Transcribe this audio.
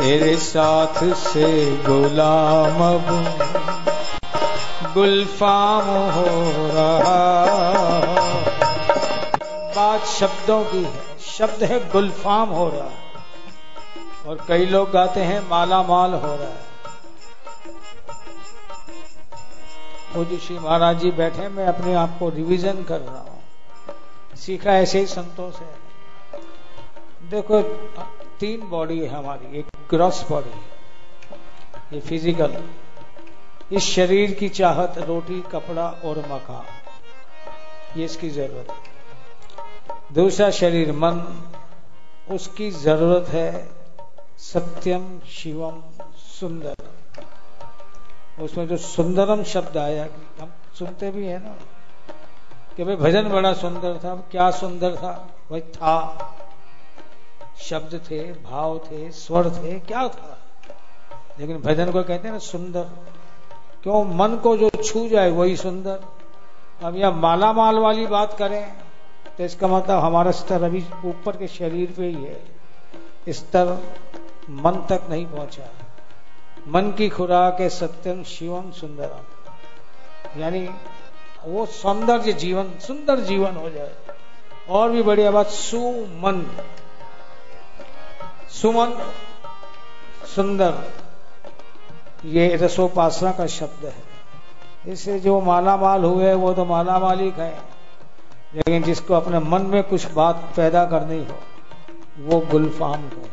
तेरे साथ से गुलाम अब गुलफाम हो रहा। बात शब्दों की है। शब्द है गुलफाम हो रहा। है और कई लोग गाते हैं माला माल हो रहा है। पूज्य श्री महाराज जी बैठे मैं अपने आप को रिवीजन कर रहा हूँ। सीखा ऐसे ही संतों से देखो, तीन बॉडी है हमारी, एक ग्रॉस बॉडी ये फ़िज़िकल इस शरीर की चाहत रोटी, कपड़ा और मकान, ये इसकी ज़रूरत है। दूसरा शरीर, मन, उसकी ज़रूरत है सत्यम शिवम सुंदर उसमें जो सुंदरम शब्द आया हम सुनते भी है ना, कि भाई भजन बड़ा सुंदर था, क्या सुंदर था, भाई था। शब्द थे, भाव थे, स्वर थे, क्या था? लेकिन भजन को कहते हैं ना, सुंदर। क्यों? मन को जो छू जाए, वही सुंदर। अब यह माला माल वाली बात करें तो इसका मतलब हमारा स्तर अभी ऊपर के शरीर पे ही है। स्तर मन तक नहीं पहुँचा। मन की खुराक है सत्यम शिवम सुंदरम। यानी वो सौंदर्य जीवन, सुंदर जीवन हो जाए। और भी बढ़िया बात, सुमन। सुमन सुंदर, ये रसोपासना का शब्द है। इससे जो माला माल हुए वो तो माला माल ही। लेकिन जिसको अपने मन में कुछ बात पैदा करनी हो, वो गुलफाम हो।